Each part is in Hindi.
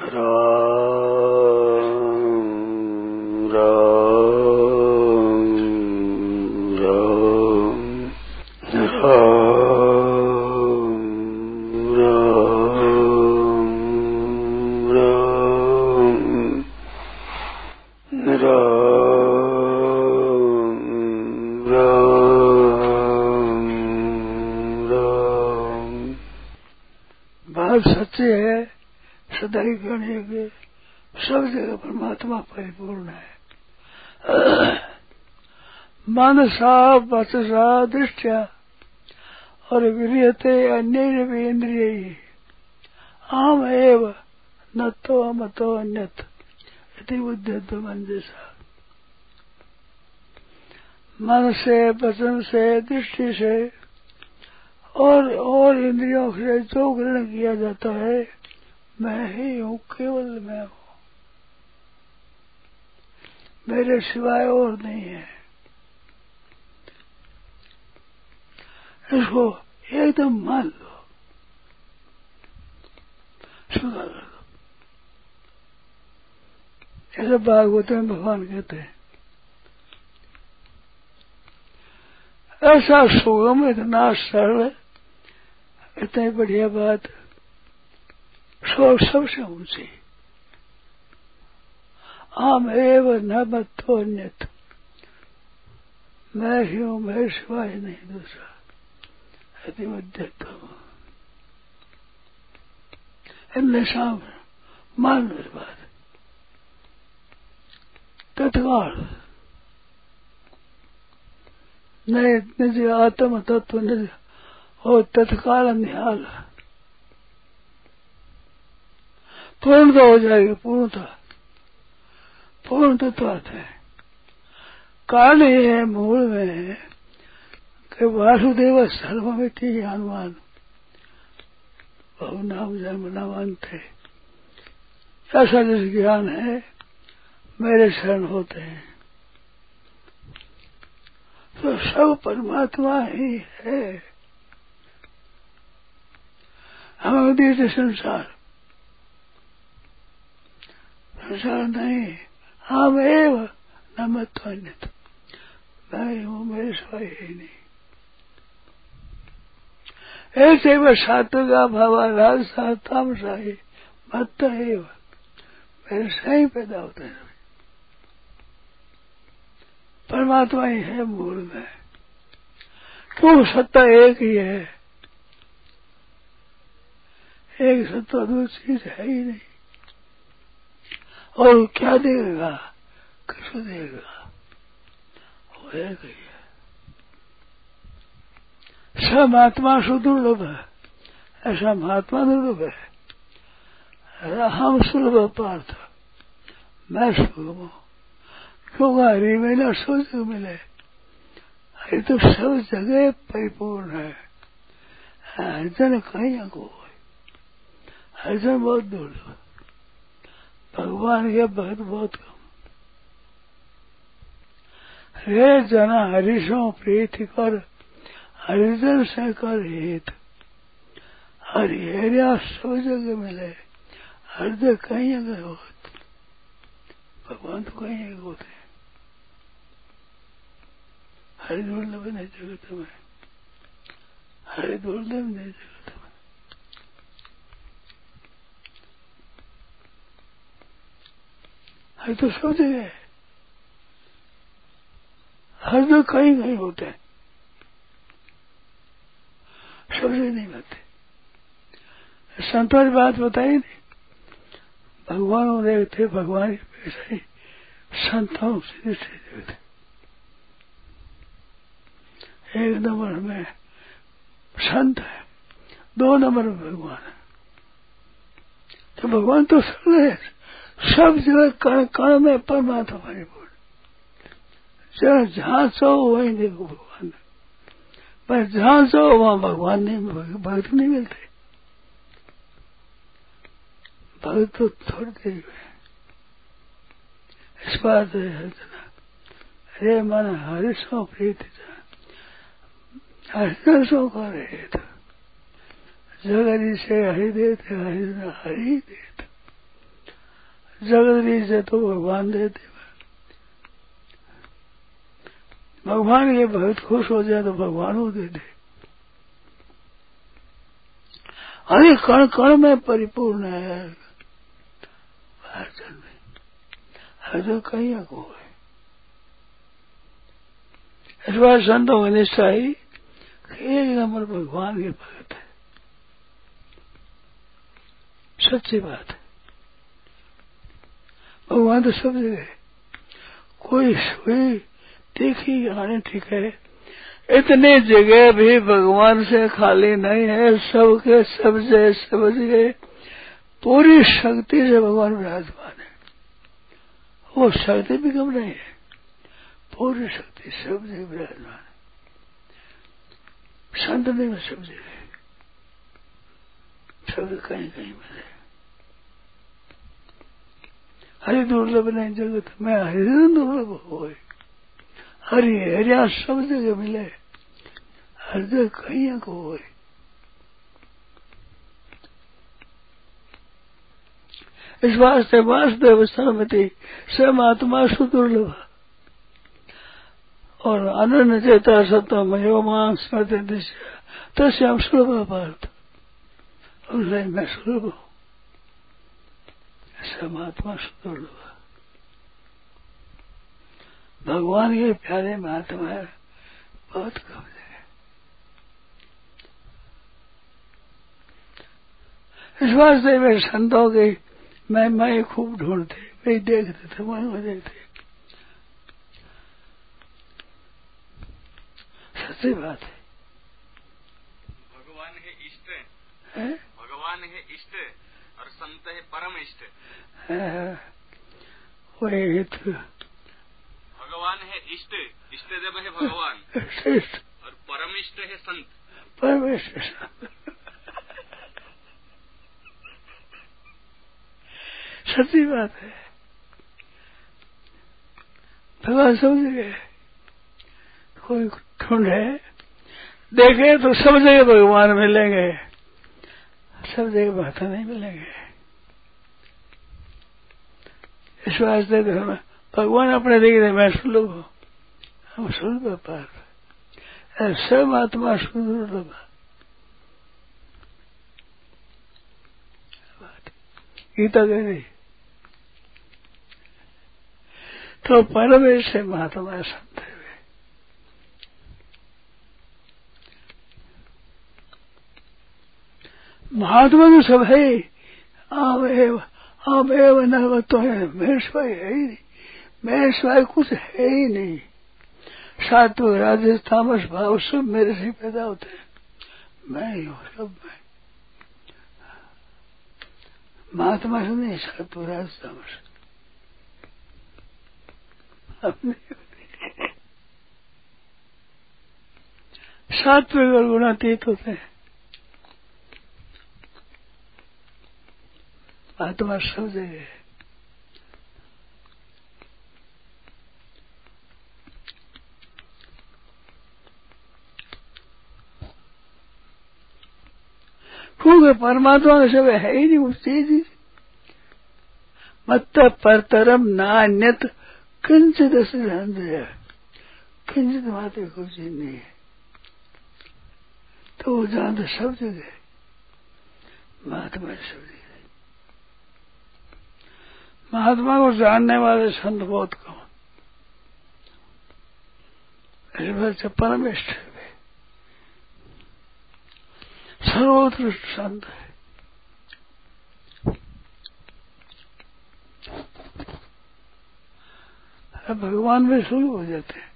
बात मनसा वचसा दृष्टिया और वीरियते अन्य भी इंद्रिय आम एव न तो अमतो अन्यत यदि बुद्ध मन जैसा मन से वचन से दृष्टि से और और इंद्रियों से जो ग्रहण किया जाता है, मैं ही हूँ, केवल मैं हूँ। मेरे सिवाय और नहीं है। इसको एकदम मान लो। स्वीकार कर दो ऐसे भागवत में भगवान कहते हैं, ऐसा सुगम इतना सरल इतनी बढ़िया बात सो सबसे ऊँची। आम एव न मतो मैं ही हूँ, मैं सिवाय नहीं दूसरा। अति मध्यत्व इतने सामने मान मेरी तत्काल नहीं निज आत्म तत्व निज और तत्काल निहाल। पूर्णता हो जाएगी, पूर्णता। पूर्ण तत्व है। कारण ये है, मूल में है। वासुदेव, सर्वमिति हनुमान बहु नाम जन्म नामान थे। ऐसा जिस ज्ञान है, मेरे शरण होते हैं। तो सब परमात्मा ही है। हम देते संसार। संसार नहीं, हम एव न मत मैं हूँ मेरे सिवाय ही नहीं। ऐसे वह सात्विका भावा राजसा तामसा ही मत एव। मेरे सही पैदा होते हैं। परमात्मा ही है मूल में। क्यों सत्ता एक ही है? एक सत्ता दो चीज़ है ही नहीं। और क्या देगा? किस देगा। वो एक ही है। सब महात्मा सुदुर्लभ है। ऐसा महात्मा दुर्लभ है। हम सुलभ पार्थ। मैं सुगम हूँ। क्यों हरि में न सोच मिले? हरि तो सब जगह परिपूर्ण है। अर्जन कहीं को अर्जन बहुत दुर्लभ भगवान के भक्त बहुत कम। रे जना हरिशो प्रीति कर। से कर हेत। हरिहरिया सब जगह मिले। हृदय कहीं अगर होते, भगवान तो कहीं एक होते। हैं हरि दुर्लभ नहीं जगत में हरि दुर्लभ नहीं जगत में हरि तो सब जगह है। हर जगह कहीं कहीं होते हैं। सब जगह नहीं मिलते संतों की बात बताई नहीं। भगवान देखते भगवान वैसे ही संतों से देखते एक नंबर में संत है, दो नंबर में भगवान है। तो भगवान तो सब है। सब जगह कण कण में परमात्मा परिपूर्ण जहाँ सो, वही देखो भगवान। पर जहाँ सो वहाँ भगवान नहीं भक्त नहीं मिलते। भक्त तो थोड़ी देर में। इस बात है अरे मन हरिशो प्रीति हरिदर्शो का रहे जगरी से हरि देते, हरि हरि देते। जगत से तो भगवान देते। भगवान ये भक्त खुश हो जाए तो भगवान हो दे दे। अरे कण कण में परिपूर्ण है। अर्जुन में। कहीं को है इस बार संतों की ही एक नंबर भगवान के भक्त है। सच्ची बात है। भगवान तो सब जगह कोई सुई देखी आने ठीक है। इतनी जगह भी भगवान से खाली नहीं है, सबके सब जगह सब जगह पूरी शक्ति से भगवान विराजमान है। वो शक्ति भी कम नहीं है, पूरी शक्ति सब जगह विराजमान है। संत नहीं सब जगह सब कहीं कहीं मिले। हरि दुर्लभ नहीं जगत में हरि दुर्लभ हो हरि हरिया सब जगह मिले। जगह कहीं को हो इस वास्ते वासुदेव सर्वमति स्वयं आत्मा सुदुर्लभ। और अनन्य चेता सत्व मयो माँ स्मृति दिशा तस्याम सुलभ पार्थ मैं सुलभ हूँ। परमात्मा सुदुर्लभ। भगवान के प्यारे महात्मा है बहुत कम जगह इस वास्ते वे संतों की मैं मैं खूब ढूंढते वे देखते थे मैं देखते। सच्ची बात है। भगवान है इष्ट। है? भगवान है इष्ट और संत है परम इष्ट। वही तो भगवान है इष्ट इष्ट देव है भगवान। श्रेष्ठ और परम इष्ट है संत। परमेश्वर सच्ची बात है। भगवान समझ गए। कोई ढूंढे देखे तो सब जगह भगवान मिलेंगे। सब जगह बात नहीं मिलेंगे। इस वास्ते तो भगवान अपने देख रहे मैं सुलभ हूँ हम सुलभ पार सब आत्मा सुदुर्लभ गीता कह रही तो परमेश से महात्मा संत है महात्मा तो सब है आम एव आम एव न है। मेरे सिवाय है ही नहीं। मेरे सिवाय कुछ है ही नहीं। सात्विक राजस तामस भाव सब मेरे से पैदा होते हैं। मैं ही हूँ, सब मैं। महात्मा से नहीं सात्विक राजस तामस। सात्विक और गुणातीत होते हैं। आत्मा सब जगह है। क्योंकि परमात्मा का सब है ही नहीं, उस चीज़ ही। मत परतरम नान्यत किंचित सिद्धांत किंचित मात्र चीज़ नहीं है। तो वो जानते सब जगह महात्मा सब जगह महात्मा को जानने वाले संत बहुत कम है। सर्वोत्कृष्ट संत है भगवान में शुरू हो जाते हैं।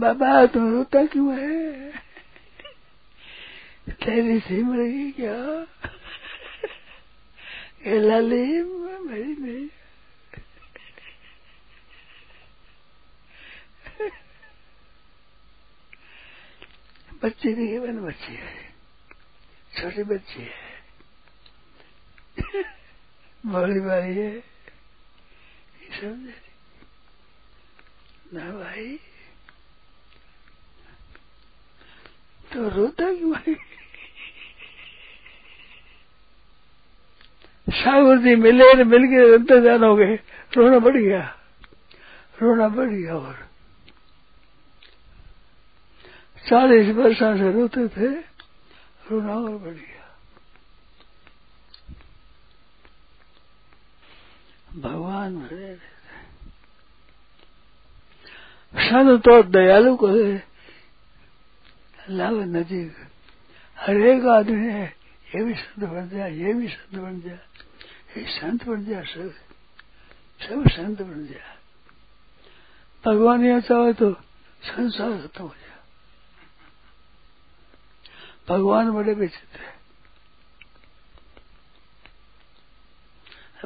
बाबा, तुम रोता क्यों है? तेरी सिम रही क्या? लाली, मेरी नहीं बच्चे है मैंने बच्चे है। छोटे बच्चे है। बड़ी भाई है। समझे? ना भाई। तो रोता क्यों भाई सागर जी मिले मिल के रोते जानोगे रोना बढ़ गया। रोना बढ़ गया और चालीस वर्षा से रोते थे रोना और बढ़। गया भगवान भरे संत तो दयालु को लाभ नजीक हर एक आदमी है, ये भी संत बन जाए ये भी संत बन जाए ये संत बन जाए सब सब संत बन जाए भगवान यह चाहे तो संसार खत्म हो जाए। भगवान बड़े विचित्र है।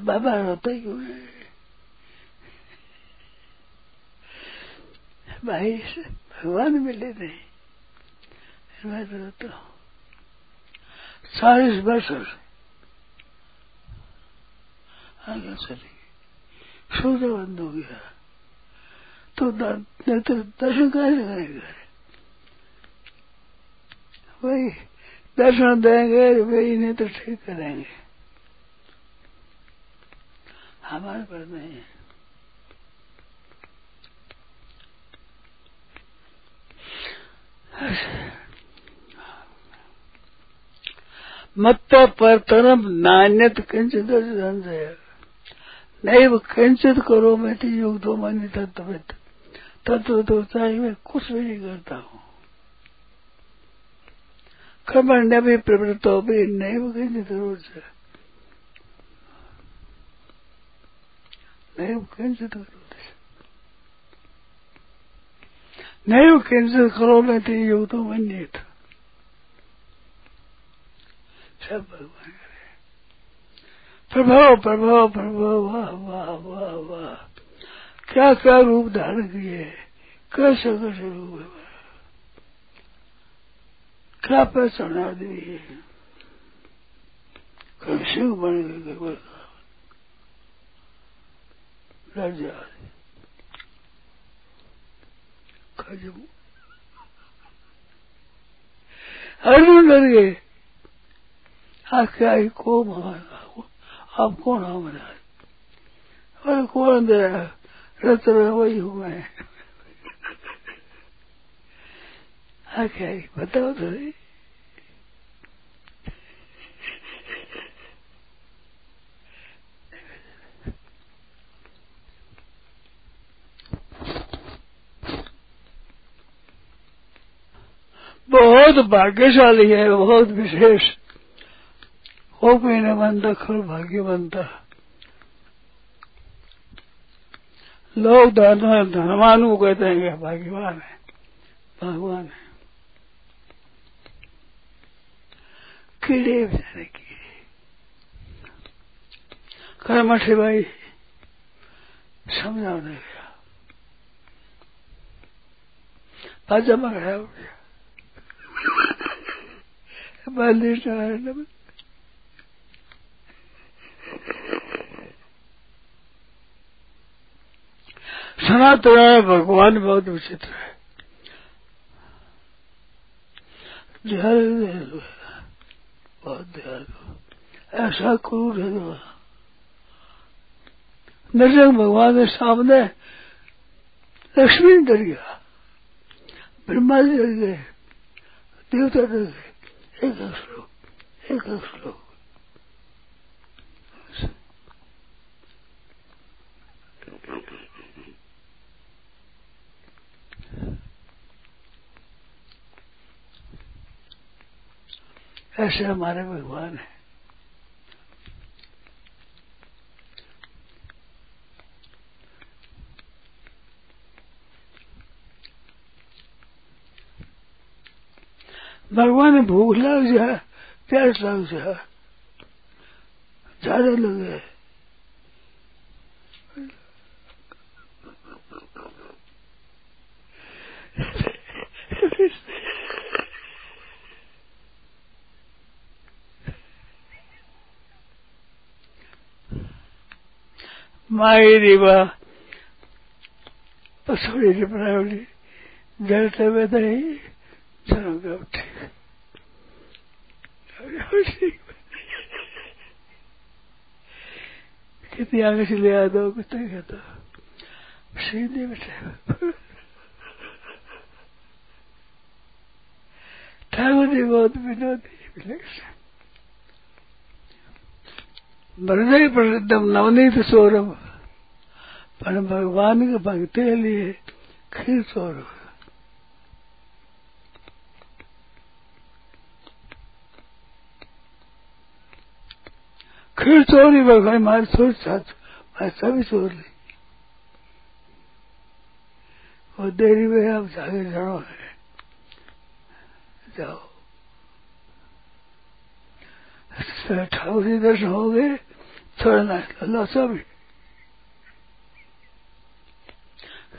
बाबा रोते क्यों है? भाई, भगवान मिले नहीं। मैं तो रोता हूँ। चालीस वर्ष आगे चली सूर्य बंद हो गया। तो दर्शन कैसे करेंगे वही दर्शन देंगे, वही नहीं तो ठीक करेंगे। हमारे पर नहीं है। मत्त पर तरम नान्यत किंचित नैव किंचित करो, मैं तो युग दो मनी तत्व तत्व तो चाहिए, मैं कुछ भी नहीं करता हूँ। कर्मण्य भी प्रवृत्तो भी नैव किंचित रोज नैव करो नैव किंचित करो मैं तो दो मनी था सब भगवान करे। प्रभाव प्रभाव प्रभाव, वाह वाह वाह वाह। क्या क्या रूप धारण किए। कैसे कैसे रूप है क्या पहचान आदमी है सिंह बन गए अर्जुन डर गए। आख्या को आप कौन हो। मेरा अरे कौन दे रत वही हूँ। मैं आख्या बताओ तो बहुत भाग्यशाली है, बहुत विशेष। हो कोई न बनता खल भाग्य बनता। लोग को कहते हैं भाग्यवान है, भगवान है। कीड़े बेचारे कीड़े कर्मठी भाई समझा नहीं गया पाजामा खड़ा हो गया बंदिश नारायण सनातन भगवान बहुत विचित्र है। दयालु ऐसा क्रूर है। नरसिंह भगवान के सामने लक्ष्मी डर गया। ब्रह्मा जी डर गए। देवता डर गए। एक एक श्लोक, एक एक श्लोक ऐसे हमारे भगवान है। भगवान भूख लग जाए प्यास लग जाए ज़्यादा लगे Mairiva. Sorry, probably. Delta whether he sung out. कितनी आगे से ले आता हूँ कितना कहता सीधे बैठे ठाकुर जी बहुत विनोदी हृदय प्रसिद्धम नवनीत सौरभ पर भगवान के भक्ति के लिए खीर सौरभ खीर चोरी भगवान, मारी चोरी साथ मैं सभी चोर ली। और देरी में अब जागे जानो है। जाओ। ठाकुर जी दर्शन हो गए। थोड़ा नाश्ता लो सभी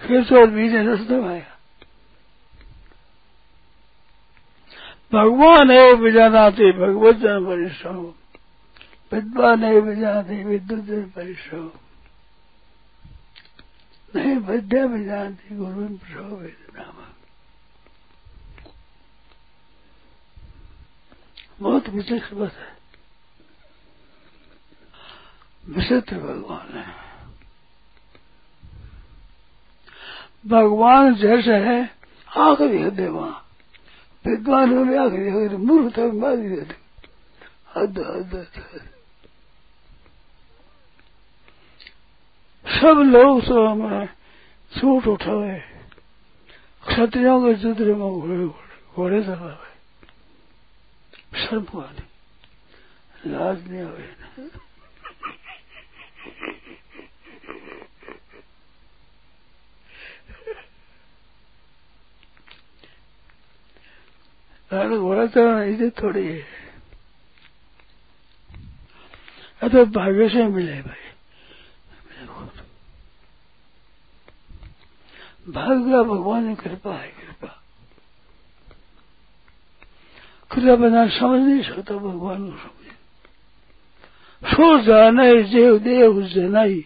फिर तो बीच रास्ते आया भगवान है विजानाते भगवत जन परिश्रम विद्वान है विजानते विद्युत जन परिश्रम नहीं विद्या विजानती गुरु प्रसव नाम बहुत विशेष बात है विचित्र भगवान है। भगवान जैसे है, आखिरी हद है वहाँ विद्वान में भी आखिरी हद मूर्ख था मारी हद हद हद। सब लोग तो में छूट उठावे। क्षत्रियों के जुद्र में घोड़े घोड़े चलावे। शर्म वाली लाज नहीं आवे। घोड़ा चलाना इसे थोड़ी है तो भाग्य से मिले भाई भाग्य भगवान की कृपा है कृपा कृपा बना समझ नहीं सकता भगवान को सो जाने जेव देव जनाई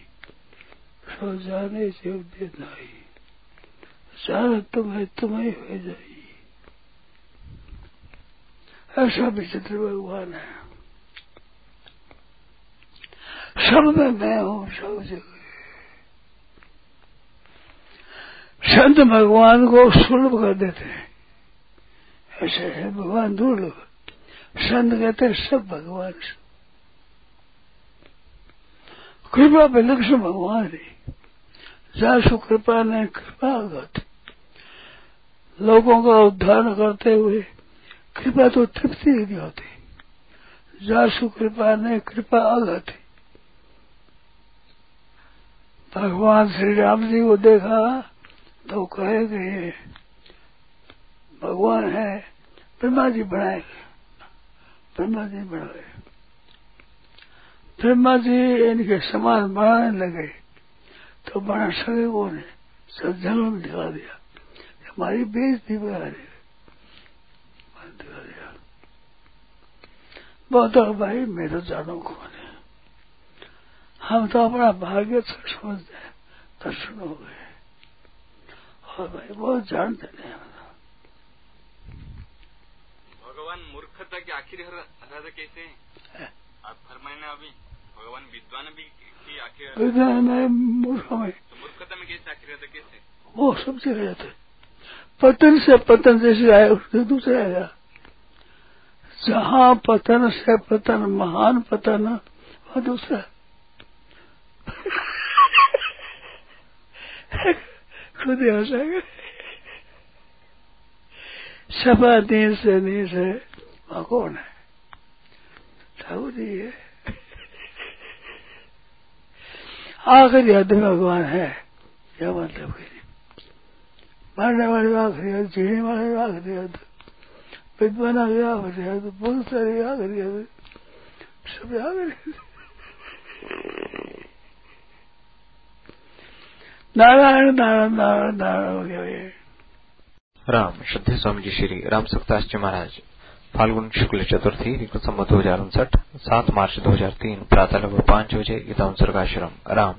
सो जाने जेव दे नाई जान तुम्हें तुम्हें हो जाई ऐसा विचित्र भगवान है सब में मैं हूँ सब जगह संत भगवान को सुलभ कर देते हैं ऐसे है भगवान दुर्लभ संत कहते हैं सब भगवान कृपा पे लक्ष्य भगवान है। जासु कृपा ने कृपा गत लोगों का उद्धार करते हुए कृपा तो तृप्ति ही नहीं होती। जासु कृपा ने कृपा आगत भगवान श्री राम जी को देखा तो कहे ये भगवान है, ब्रह्मा जी बनाए। ब्रह्मा जी बनाए। ब्रह्मा जी इनके समान बनाने लगे तो बना सके वो ने सब में दिखा दिया. हमारी बेजती बना दिखा दिया बहुत भाई मैं तो जानो कौन है हम तो अपना भाग्य समझते हैं दर्शन हो गए. और भाई बहुत जानते नहीं हम भगवान मूर्खता के आखिर हद कैसे आप फरमाए ना अभी। भगवान विद्वान भी की आखिर विद्वान में मूर्ख में तो मूर्खता में कैसे आखिर हद कैसे? वो सब जगह थे। पतन से पतन जैसे आए उससे दूसरे आया। जहाँ पतन से पतन महान पतन वह दूसरा। खुद ही हो सके सपा दिन से नीस है वह कौन है? ठाकुर जी है। आखिरी हद भगवान है। क्या मतलब मारने वाले आखिरी हद जीने वाले आखिरी हद विद्वान आगे आखिरी हद बहुत सारी आखिरी हद सब आखिरी नारायण नारायण नारायण नारायण हो गया राम, श्रद्धे स्वामी जी श्री राम सत्तास जी महाराज। फाल्गुन शुक्ल चतुर्थी संबत दो हज़ार उनसठ, सात मार्च दो हज़ार तीन, प्रातः लगभग पाँच बजे, गीता सर्गाश्रम राम।